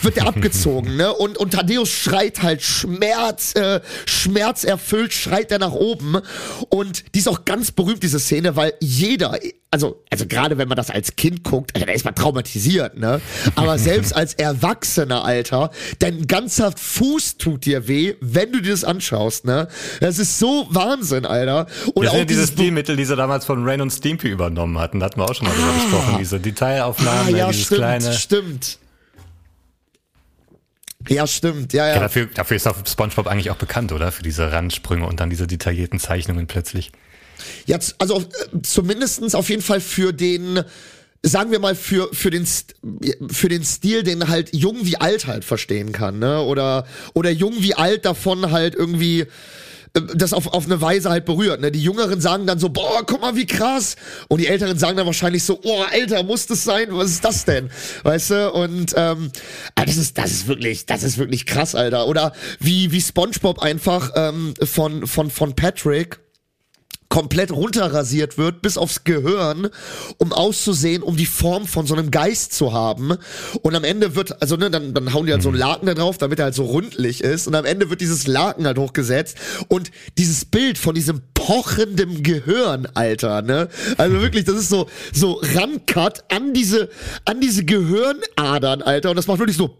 wird er abgezogen, ne? Und, und Thaddeus schreit halt Schmerz, äh, schmerzerfüllt, schreit er nach oben. Und die ist auch ganz berühmt, diese Szene, weil jeder, also, also gerade wenn man das als Kind guckt, also, da ist man traumatisiert, ne? Aber selbst als Erwachsener, Alter, dein ganzer Fuß tut dir weh, wenn du dir das anschaust, ne? Das ist so Wahnsinn, Alter. Und Das auch ja diese dieses Stilmittel, die sie damals von Rain und Stimpy übernommen hatten. Da hatten wir auch schon mal drüber gesprochen. Diese Ah, Detailaufnahmen, ja, dieses stimmt, kleine. stimmt. Ja, stimmt, ja, ja. Ja, dafür, dafür ist auch SpongeBob eigentlich auch bekannt, oder? Für diese Randsprünge und dann diese detaillierten Zeichnungen plötzlich. Jetzt, also äh, zumindestens auf jeden Fall für den, sagen wir mal, für, für, den, für den Stil, den halt jung wie alt halt verstehen kann, ne? Oder, oder jung wie alt davon halt irgendwie das auf, auf eine Weise halt berührt. Ne? Die Jüngeren sagen dann so, boah, guck mal, wie krass. Und die Älteren sagen dann wahrscheinlich so, oh, Alter, muss das sein? Was ist das denn? Weißt du? Und ähm, ah, das ist, das ist wirklich, das ist wirklich krass, Alter. Oder wie, wie SpongeBob einfach ähm, von, von, von Patrick komplett runterrasiert wird bis aufs Gehirn, um auszusehen, um die Form von so einem Geist zu haben. Und am Ende wird, also ne, dann, dann hauen die halt so einen Laken da drauf, damit er halt so rundlich ist. Und am Ende wird dieses Laken halt hochgesetzt. Und dieses Bild von diesem pochenden Gehirn, Alter, ne? Also wirklich, das ist so, so Rancut an diese, an diese Gehirnadern, Alter. Und das macht wirklich so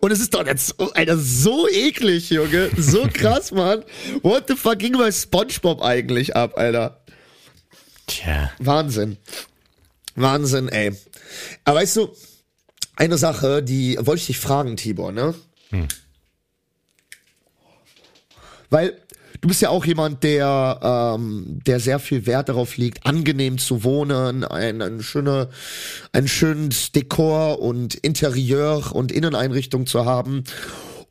und es ist doch jetzt, Alter, so eklig, Junge. So krass, Mann. What the fuck ging bei Spongebob eigentlich ab, Alter? Tja. Wahnsinn. Wahnsinn, ey. Aber weißt du, eine Sache, die wollte ich dich fragen, Tibor, ne? Weil du bist ja auch jemand, der, ähm, der sehr viel Wert darauf legt, angenehm zu wohnen, ein, ein schöne, ein schönes Dekor und Interieur und Inneneinrichtung zu haben.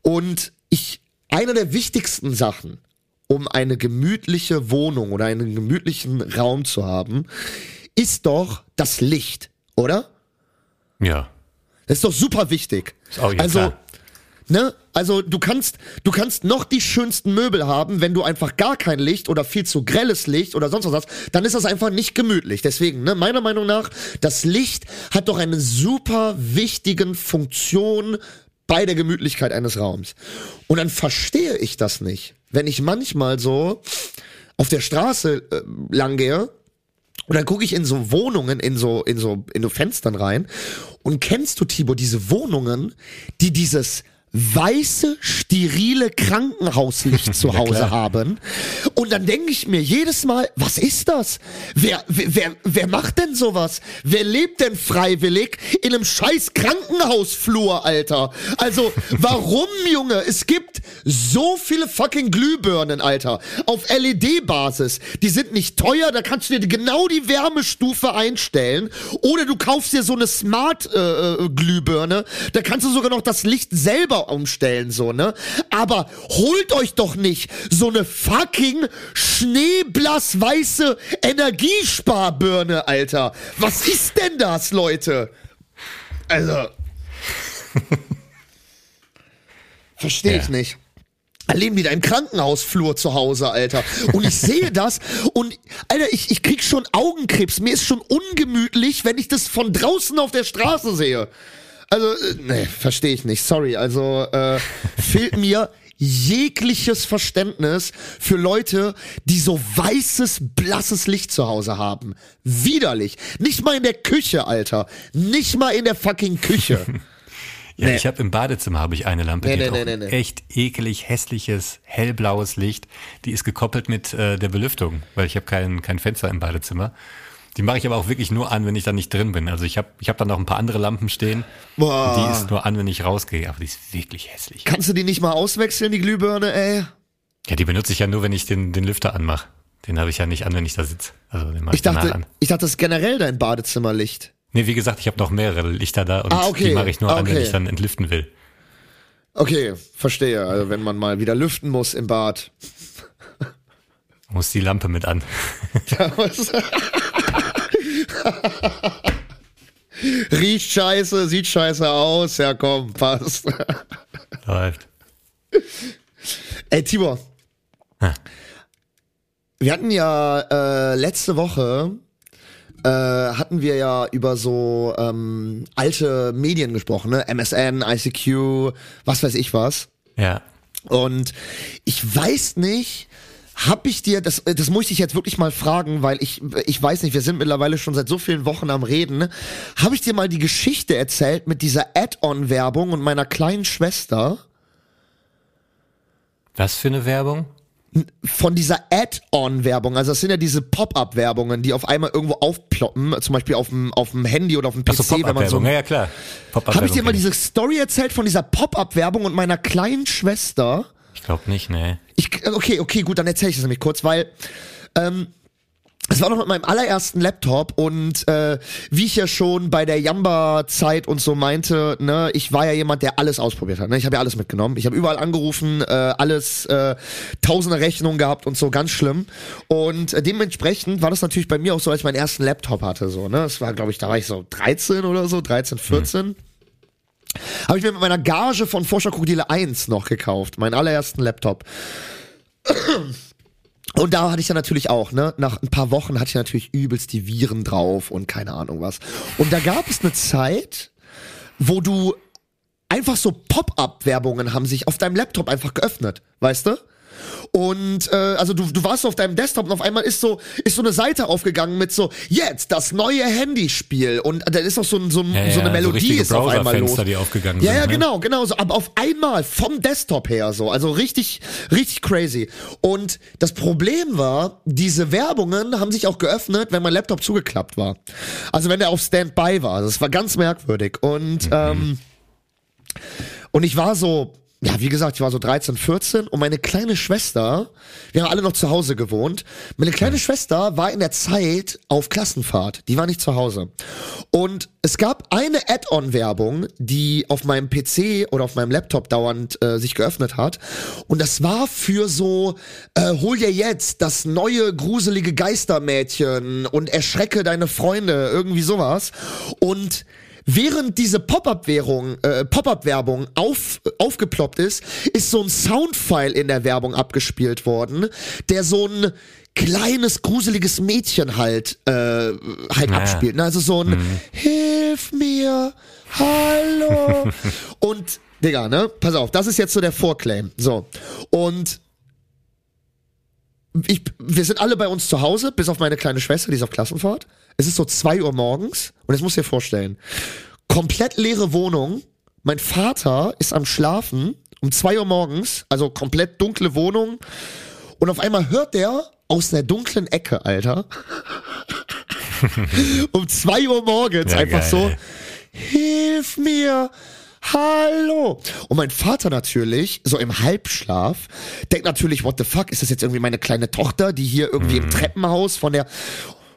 Und ich, eine der wichtigsten Sachen, um eine gemütliche Wohnung oder einen gemütlichen Raum zu haben, ist doch das Licht. oder? Ja. Das ist doch super wichtig. Ist auch also, klar. Ne? Also du kannst, du kannst noch die schönsten Möbel haben, wenn du einfach gar kein Licht oder viel zu grelles Licht oder sonst was hast, dann ist das einfach nicht gemütlich. Deswegen, ne, meiner Meinung nach, das Licht hat doch eine super wichtigen Funktion bei der Gemütlichkeit eines Raums. Und dann verstehe ich das nicht, wenn ich manchmal so auf der Straße äh, lang gehe und dann gucke ich in so Wohnungen, in so, in so, in so Fenstern rein. Und kennst du, Tibor, diese Wohnungen, die dieses weiße, sterile Krankenhauslicht zu Hause klar. haben. Und dann denke ich mir jedes Mal, was ist das? Wer, wer, wer, macht denn sowas? Wer lebt denn freiwillig in einem scheiß Krankenhausflur, Alter? Also, warum, Junge? Es gibt so viele fucking Glühbirnen, Alter. Auf LED-Basis. Die sind nicht teuer, da kannst du dir genau die Wärmestufe einstellen. Oder du kaufst dir so eine Smart-Glühbirne. da kannst du sogar noch das Licht selber umstellen, so, ne? Aber holt euch doch nicht so eine fucking schneeblass-weiße Energiesparbirne, Alter. Was ist denn das, Leute? Also. Verstehe ich Ja. nicht. Erleben die da im Krankenhausflur zu Hause, Alter. Und ich sehe das und, Alter, ich, ich krieg schon Augenkrebs. Mir ist schon ungemütlich, wenn ich das von draußen auf der Straße sehe. Also, äh, nee, verstehe ich nicht. Sorry. Also, äh, fehlt mir jegliches Verständnis für Leute, die so weißes, blasses Licht zu Hause haben. Widerlich. Nicht mal in der Küche, Alter. Nicht mal in der fucking Küche. Ja, Nee. ich habe im Badezimmer habe ich eine Lampe, Nee, die nee, nee, echt ekelig hässliches hellblaues Licht. Die ist gekoppelt mit äh, der Belüftung, weil ich habe kein kein Fenster im Badezimmer. Die mache ich aber auch wirklich nur an, wenn ich da nicht drin bin. Also ich habe ich hab da noch ein paar andere Lampen stehen. Boah. Die ist nur an, wenn ich rausgehe, aber die ist wirklich hässlich. Kannst du die nicht mal auswechseln, die Glühbirne, ey? Ja, die benutze ich ja nur, wenn ich den den Lüfter anmache. Den habe ich ja nicht an, wenn ich da sitze. Also den mache ich, Ich dachte, an. ich dachte, das ist generell dein Badezimmerlicht. Nee, wie gesagt, ich habe noch mehrere Lichter da und Ah, okay. die mache ich nur Ah, an, wenn okay. ich dann entlüften will. Okay, verstehe. Also wenn man mal wieder lüften muss im Bad. Muss die Lampe mit an. Riecht scheiße, sieht scheiße aus. Ja, komm, passt. Läuft. Ey, Tibor. Ha. Wir hatten ja äh, letzte Woche äh, hatten wir ja über so ähm, alte Medien gesprochen, ne? MSN, ICQ, was weiß ich was. Ja. Und ich weiß nicht, hab ich dir, das, das muss ich dich jetzt wirklich mal fragen, weil ich, ich weiß nicht, wir sind mittlerweile schon seit so vielen Wochen am Reden. Ne? Habe ich dir mal die Geschichte erzählt mit dieser Add-on-Werbung und meiner kleinen Schwester? Was für eine Werbung? Von dieser Add-on-Werbung, also das sind ja diese Pop-up-Werbungen, die auf einmal irgendwo aufploppen, zum Beispiel auf dem, auf dem Handy oder auf dem PC, Achso, wenn man so. Ja, ja, klar. Habe ich dir mal diese Story erzählt von dieser Pop-up-Werbung und meiner kleinen Schwester? Ich glaube nicht, nee. Ich, okay, okay, gut, dann erzähle ich das nämlich kurz, weil ähm, es war noch mit meinem allerersten Laptop und äh, wie ich ja schon bei der Jamba-Zeit und so meinte, ne, ich war ja jemand, der alles ausprobiert hat. Ne? Ich habe ja alles mitgenommen. Ich habe überall angerufen, äh, alles, äh, tausende Rechnungen gehabt und so, ganz schlimm. Und äh, dementsprechend war das natürlich bei mir auch so, als ich meinen ersten Laptop hatte. So, ne? Das war, glaube ich, da war ich so 13 oder so, 13, 14. Habe ich mir mit meiner Gage von Forscher Krokodile 1 noch gekauft, meinen allerersten Laptop. Und da hatte ich dann natürlich auch, ne, nach ein paar Wochen hatte ich natürlich übelst die Viren drauf und keine Ahnung was. Und da gab es eine Zeit, wo du einfach so Pop-up-Werbungen haben sich auf deinem Laptop einfach geöffnet, weißt du? Und äh, also du, du warst so auf deinem Desktop und auf einmal ist so ist so eine Seite aufgegangen mit so jetzt das neue Handyspiel und da ist auch so, ein- so, ein- Ja, so eine ja, Melodie richtige ist auf einmal los. Die aufgegangen Ja, sind. ja, ne? genau, genau so. Aber auf einmal vom Desktop her so. Also richtig, richtig crazy. Und das Problem war, diese Werbungen haben sich auch geöffnet, wenn mein Laptop zugeklappt war. Also wenn der auf Standby war. Das war ganz merkwürdig. Und, ähm, und ich war so ja, wie gesagt, ich war so 13, 14 und meine kleine Schwester, wir haben alle noch zu Hause gewohnt. Meine kleine Schwester war in der Zeit auf Klassenfahrt. Die war nicht zu Hause. Und es gab eine Add-on-Werbung, die auf meinem PC oder auf meinem Laptop dauernd äh, sich geöffnet hat. Und das war für so, äh, hol dir jetzt das neue gruselige Geistermädchen und erschrecke deine Freunde, irgendwie sowas. Und Während diese Pop-up-Währung, äh, Pop-up-Werbung auf, aufgeploppt ist, ist so ein Soundfile in der Werbung abgespielt worden, der so ein kleines gruseliges Mädchen halt äh, halt Ja. abspielt. Ne? Also so ein Hilf mir, hallo und Digga, ne? Pass auf, das ist jetzt so der Vorclaim. So und ich, wir sind alle bei uns zu Hause, bis auf meine kleine Schwester, die ist auf Klassenfahrt. Es ist so zwei Uhr morgens und musst du dir vorstellen, komplett leere Wohnung. Mein Vater ist am Schlafen um zwei Uhr morgens, also komplett dunkle Wohnung. Und auf einmal hört der aus der dunklen Ecke, Alter, um zwei Uhr morgens Ja, einfach geil, so, hilf mir, hallo. Und mein Vater natürlich, so im Halbschlaf, denkt natürlich, what the fuck, ist das jetzt irgendwie meine kleine Tochter, die hier irgendwie Mhm. im Treppenhaus von der,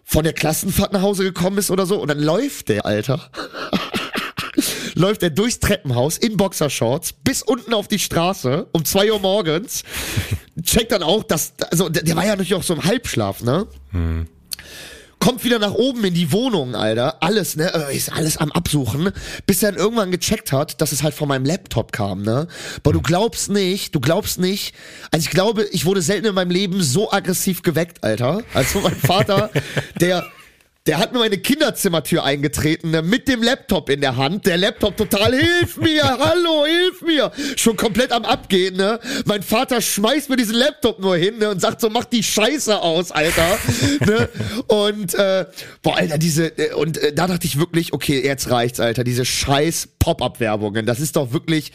von der Klassenfahrt nach Hause gekommen ist oder so? Und dann läuft der, Alter. läuft er durchs Treppenhaus in Boxershorts bis unten auf die Straße um zwei Uhr morgens. Checkt dann auch, dass, also der, der war ja natürlich auch so im Halbschlaf, ne? Kommt wieder nach oben in die Wohnung, Alter. Alles, ne? äh, Ist alles am Absuchen, bis er dann irgendwann gecheckt hat, dass es halt von meinem Laptop kam, ne? Aber du glaubst nicht, du glaubst nicht. Also ich glaube, ich wurde selten in meinem Leben so aggressiv geweckt, Alter. Also mein Vater, der der hat mir meine Kinderzimmertür eingetreten, ne, mit dem Laptop in der Hand. Der Laptop total, hilf mir, hallo, hilf mir. Schon komplett am Abgehen, ne. Mein Vater schmeißt mir diesen Laptop nur hin, ne, und sagt so, mach die Scheiße aus, Alter. ne? Und, äh, boah, Alter, diese, äh, und äh, da dachte ich wirklich, okay, jetzt reicht's, Alter. Diese scheiß Pop-Up-Werbungen, das ist doch wirklich,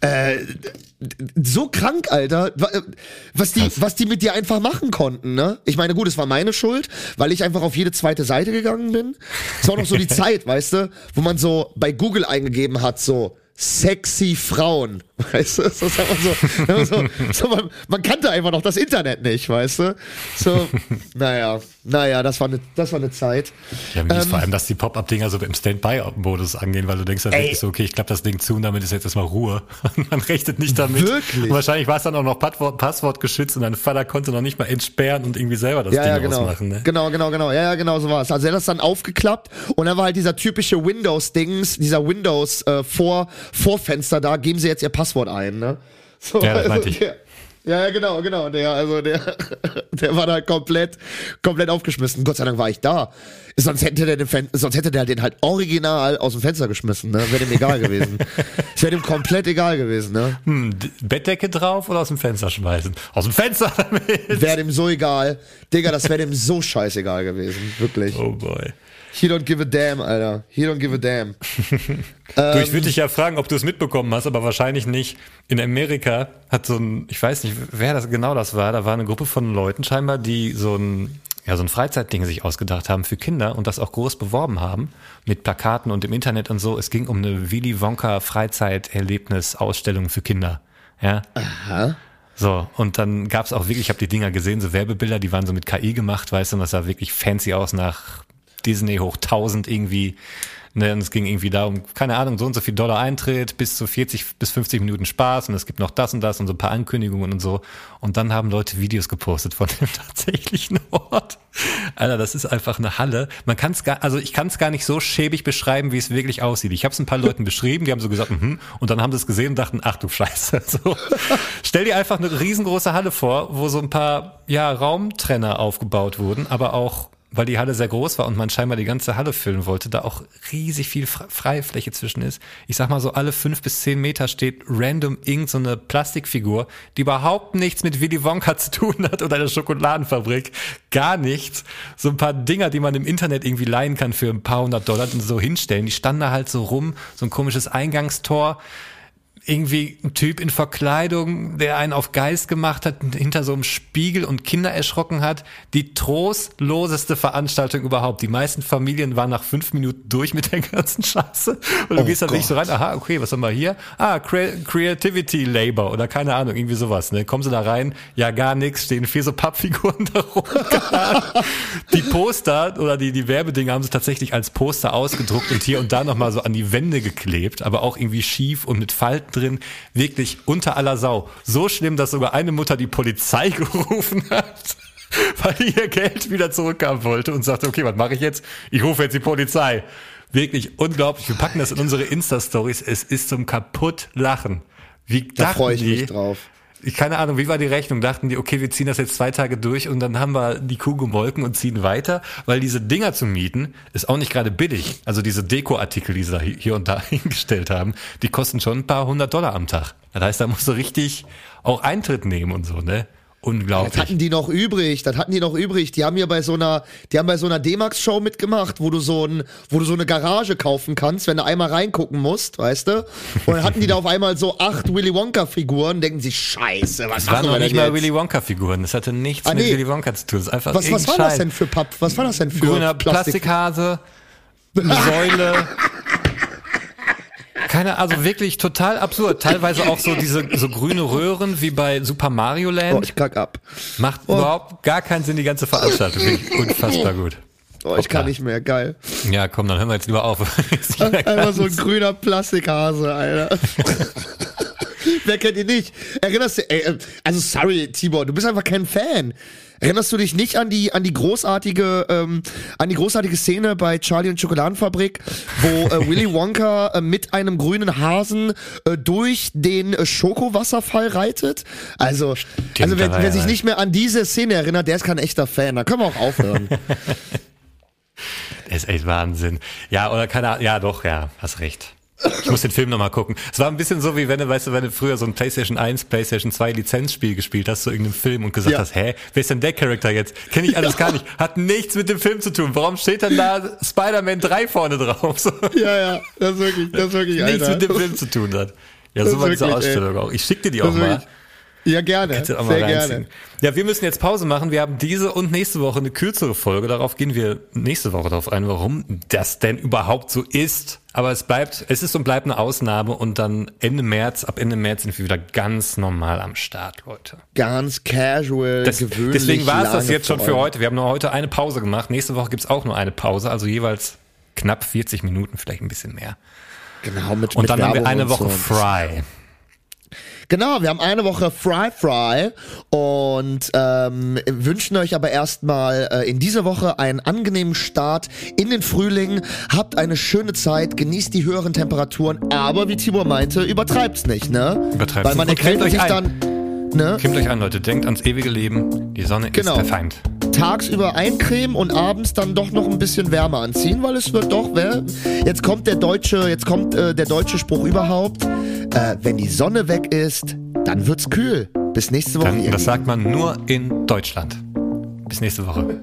äh, so krank, Alter, äh, was die, was die mit dir einfach machen konnten, ne? Ich meine, gut, es war meine Schuld, weil ich einfach auf jede zweite Seite gegangen bin. Es war noch so die Zeit, weißt du, wo man so bei Google eingegeben hat, so sexy Frauen, weißt du, so, sagt man so, so, so man, man kannte einfach noch das Internet nicht, weißt du, so, naja, naja, das war eine, das war eine Zeit. Ja, Ähm, vor allem, dass die Pop-Up-Dinger so im Standby-Modus angehen, weil du denkst dann wirklich so, okay, ich klappe das Ding zu und damit ist jetzt erstmal Ruhe. Und man rechnet nicht damit. Wirklich? Und wahrscheinlich war es dann auch noch Passwort, Passwort geschützt und dein Vater konnte noch nicht mal entsperren und irgendwie selber das ja, Ding ja, genau. ausmachen. Ne? Genau, genau, genau. Ja, ja, genau so war es. Also er hat das dann aufgeklappt und dann war halt dieser typische Windows-Dings, dieser Windows äh, Vor Vorfenster da, geben Sie jetzt Ihr Passwort ein, ne? So, Ja, das meinte ich. Der, ja, ja, genau, genau. Der, also der, der war da komplett, komplett aufgeschmissen. Gott sei Dank war ich da. Sonst hätte der den, Fen sonst hätte der den halt original aus dem Fenster geschmissen, ne? Wäre dem egal gewesen. Es wäre dem komplett egal gewesen, ne? Hm, Bettdecke drauf oder aus dem Fenster schmeißen? Aus dem Fenster damit! Wäre dem so egal. Digga, das wäre dem so scheißegal gewesen. Wirklich. Oh boy. He don't give a damn, Alter. He don't give a damn. Du, ich würde dich ja fragen, ob du es mitbekommen hast, aber wahrscheinlich nicht. In Amerika hat so ein, ich weiß nicht, wer das genau das war, da war eine Gruppe von Leuten scheinbar, die so ein, ja, so ein Freizeitding sich ausgedacht haben für Kinder und das auch groß beworben haben mit Plakaten und im Internet und so. Es ging um eine Willy Wonka Freizeiterlebnis-Ausstellung für Kinder. Ja. So, und dann gab's auch wirklich, ich habe die Dinger gesehen, so Werbebilder, die waren so mit KI gemacht, weißt du, und das sah wirklich fancy aus nach Disney hoch 1000 irgendwie. Ne, und es ging irgendwie darum, keine Ahnung, so und so viel Dollar Eintritt, bis zu 40 bis 50 Minuten Spaß und es gibt noch das und das und so ein paar Ankündigungen und so. Und dann haben Leute Videos gepostet von dem tatsächlichen Ort. Alter, das ist einfach eine Halle. Man kann es gar, also ich kann es gar nicht so schäbig beschreiben, wie es wirklich aussieht. Ich habe es ein paar Leuten beschrieben, die haben so gesagt, mhm, und dann haben sie es gesehen und dachten, ach du Scheiße. So. Stell dir einfach eine riesengroße Halle vor, wo so ein paar ja Raumtrenner aufgebaut wurden, aber auch weil die Halle sehr groß war und man scheinbar die ganze Halle füllen wollte, da auch riesig viel Fre- Freifläche zwischen ist. Ich sag mal so, alle fünf bis zehn Meter steht random irgend so eine Plastikfigur, die überhaupt nichts mit Willy Wonka zu tun hat oder der Schokoladenfabrik. Gar nichts. So ein paar Dinger, die man im Internet irgendwie leihen kann für ein paar hundert Dollar und so hinstellen. Die standen da halt so rum, so ein komisches Eingangstor irgendwie ein Typ in Verkleidung, der einen auf Geist gemacht hat, hinter so einem Spiegel und Kinder erschrocken hat. Die trostloseste Veranstaltung überhaupt. Die meisten Familien waren nach fünf Minuten durch mit der ganzen Scheiße. Und du Oh gehst dann wirklich so rein, aha, okay, was haben wir hier? Ah, Cre Creativity Labor oder keine Ahnung, irgendwie sowas. Ne? Kommen sie da rein, ja gar nichts, stehen vier so Pappfiguren da rum. Die Poster oder die, die Werbedinger haben sie tatsächlich als Poster ausgedruckt und hier und da nochmal so an die Wände geklebt, aber auch irgendwie schief und mit Falten drin. Wirklich unter aller Sau. So schlimm, dass sogar eine Mutter die Polizei gerufen hat. Weil ihr Geld wieder zurückhaben wollte und sagte, okay, was mache ich jetzt? Ich rufe jetzt die Polizei. Wirklich unglaublich. Wir packen das in unsere Insta-Stories. Es ist zum Kaputtlachen. Wie Da freue ich die, mich drauf. Ich keine Ahnung, wie war die Rechnung? Dachten die, okay, wir ziehen das jetzt zwei Tage durch und dann haben wir die Kuh gemolken und ziehen weiter, weil diese Dinger zu mieten ist auch nicht gerade billig. Also diese Dekoartikel, die sie da hier und da hingestellt haben, die kosten schon ein paar hundert Dollar am Tag. Das heißt, da musst du richtig auch Eintritt nehmen und so, ne? Das Unglaublich. hatten die noch übrig, das hatten die noch übrig. Die haben hier bei so einer, die haben bei so einer D-Max-Show mitgemacht, wo du so ein, wo du so eine Garage kaufen kannst, wenn du einmal reingucken musst, weißt du? Und dann hatten die da auf einmal so acht Willy Wonka-Figuren, denken sich, scheiße, was Das waren machen noch wir nicht mal jetzt? Willy Wonka-Figuren. Das hatte nichts Ah, mit nee. Willy Wonka zu tun. Das ist einfach Was, was war irgendein das Scheiß. denn für Papp? Was war das denn für grüner Plastik? Plastikhase, Säule. Keine, also wirklich total absurd. Teilweise auch so diese so grüne Röhren wie bei Super Mario Oh, Land. ich kack ab. Macht überhaupt gar keinen Sinn, die ganze Veranstaltung. Ich unfassbar gut. Oh, ich kann nicht mehr, geil. Ja, komm, dann hören wir jetzt lieber auf. Einfach so ein grüner Plastikhase, Alter. Wer kennt ihn nicht? Erinnerst du, ey, äh, also sorry, Tibor, du bist einfach kein Fan. Erinnerst du dich nicht an die an die großartige ähm, an die großartige Szene bei Charlie und Schokoladenfabrik, wo äh, Willy Wonka äh, mit einem grünen Hasen äh, durch den äh, Schokowasserfall reitet? Also, also da wer, wer sich nicht mehr an diese Szene erinnert, der ist kein echter Fan. Da können wir auch aufhören. Das ist echt Wahnsinn. Ja, oder keine Ahnung. Ja, doch, ja, hast recht. Ich muss den Film nochmal gucken. Es war ein bisschen so, wie wenn du, weißt du, wenn du früher so ein PlayStation 1, PlayStation 2 Lizenzspiel gespielt hast zu irgendeinem Film und gesagt Ja. hast, hä, wer ist denn der Charakter jetzt? Kenne ich alles gar nicht. Hat nichts mit dem Film zu tun. Warum steht denn da Spider-Man 3 vorne drauf? So, ja, ja, das ist wirklich, das ist wirklich, nichts Alter. mit dem Film zu tun hat. Ja, Das so war diese Ausstellung auch. Ich schick dir die Das auch mal. wirklich- Ja, gerne. Sehr reinziehen. gerne. Ja, wir müssen jetzt Pause machen. Wir haben diese und nächste Woche eine kürzere Folge. Darauf gehen wir nächste Woche darauf ein, warum das denn überhaupt so ist. Aber es bleibt, es ist und bleibt eine Ausnahme und dann Ende März, ab Ende März sind wir wieder ganz normal am Start, Leute. Ganz casual, Das, gewöhnlich. deswegen war es das jetzt schon für heute. Wir haben nur heute eine Pause gemacht. Nächste Woche gibt's auch nur eine Pause, also jeweils knapp 40 Minuten, vielleicht ein bisschen mehr. Genau, mit, Und mit dann haben wir Werbung eine Woche so. Fry. Genau, wir haben eine Woche Fry Fry und ähm, wünschen euch aber erstmal äh, in dieser Woche einen angenehmen Start in den Frühling. Habt eine schöne Zeit, genießt die höheren Temperaturen, aber wie Tibor meinte, übertreibt's nicht, ne? Übertreibt's Weil man erkältet euch sich ein. dann, ne? Kimmt euch an, Leute. Denkt ans ewige Leben. Die Sonne Genau. ist der Feind. Tagsüber eincremen und abends dann doch noch ein bisschen wärmer anziehen, weil es wird doch, wer, jetzt kommt der deutsche, jetzt kommt äh, der deutsche Spruch überhaupt, äh, wenn die Sonne weg ist, dann wird's kühl. Bis nächste Woche. Dann, das sagt man nur in Deutschland. Bis nächste Woche.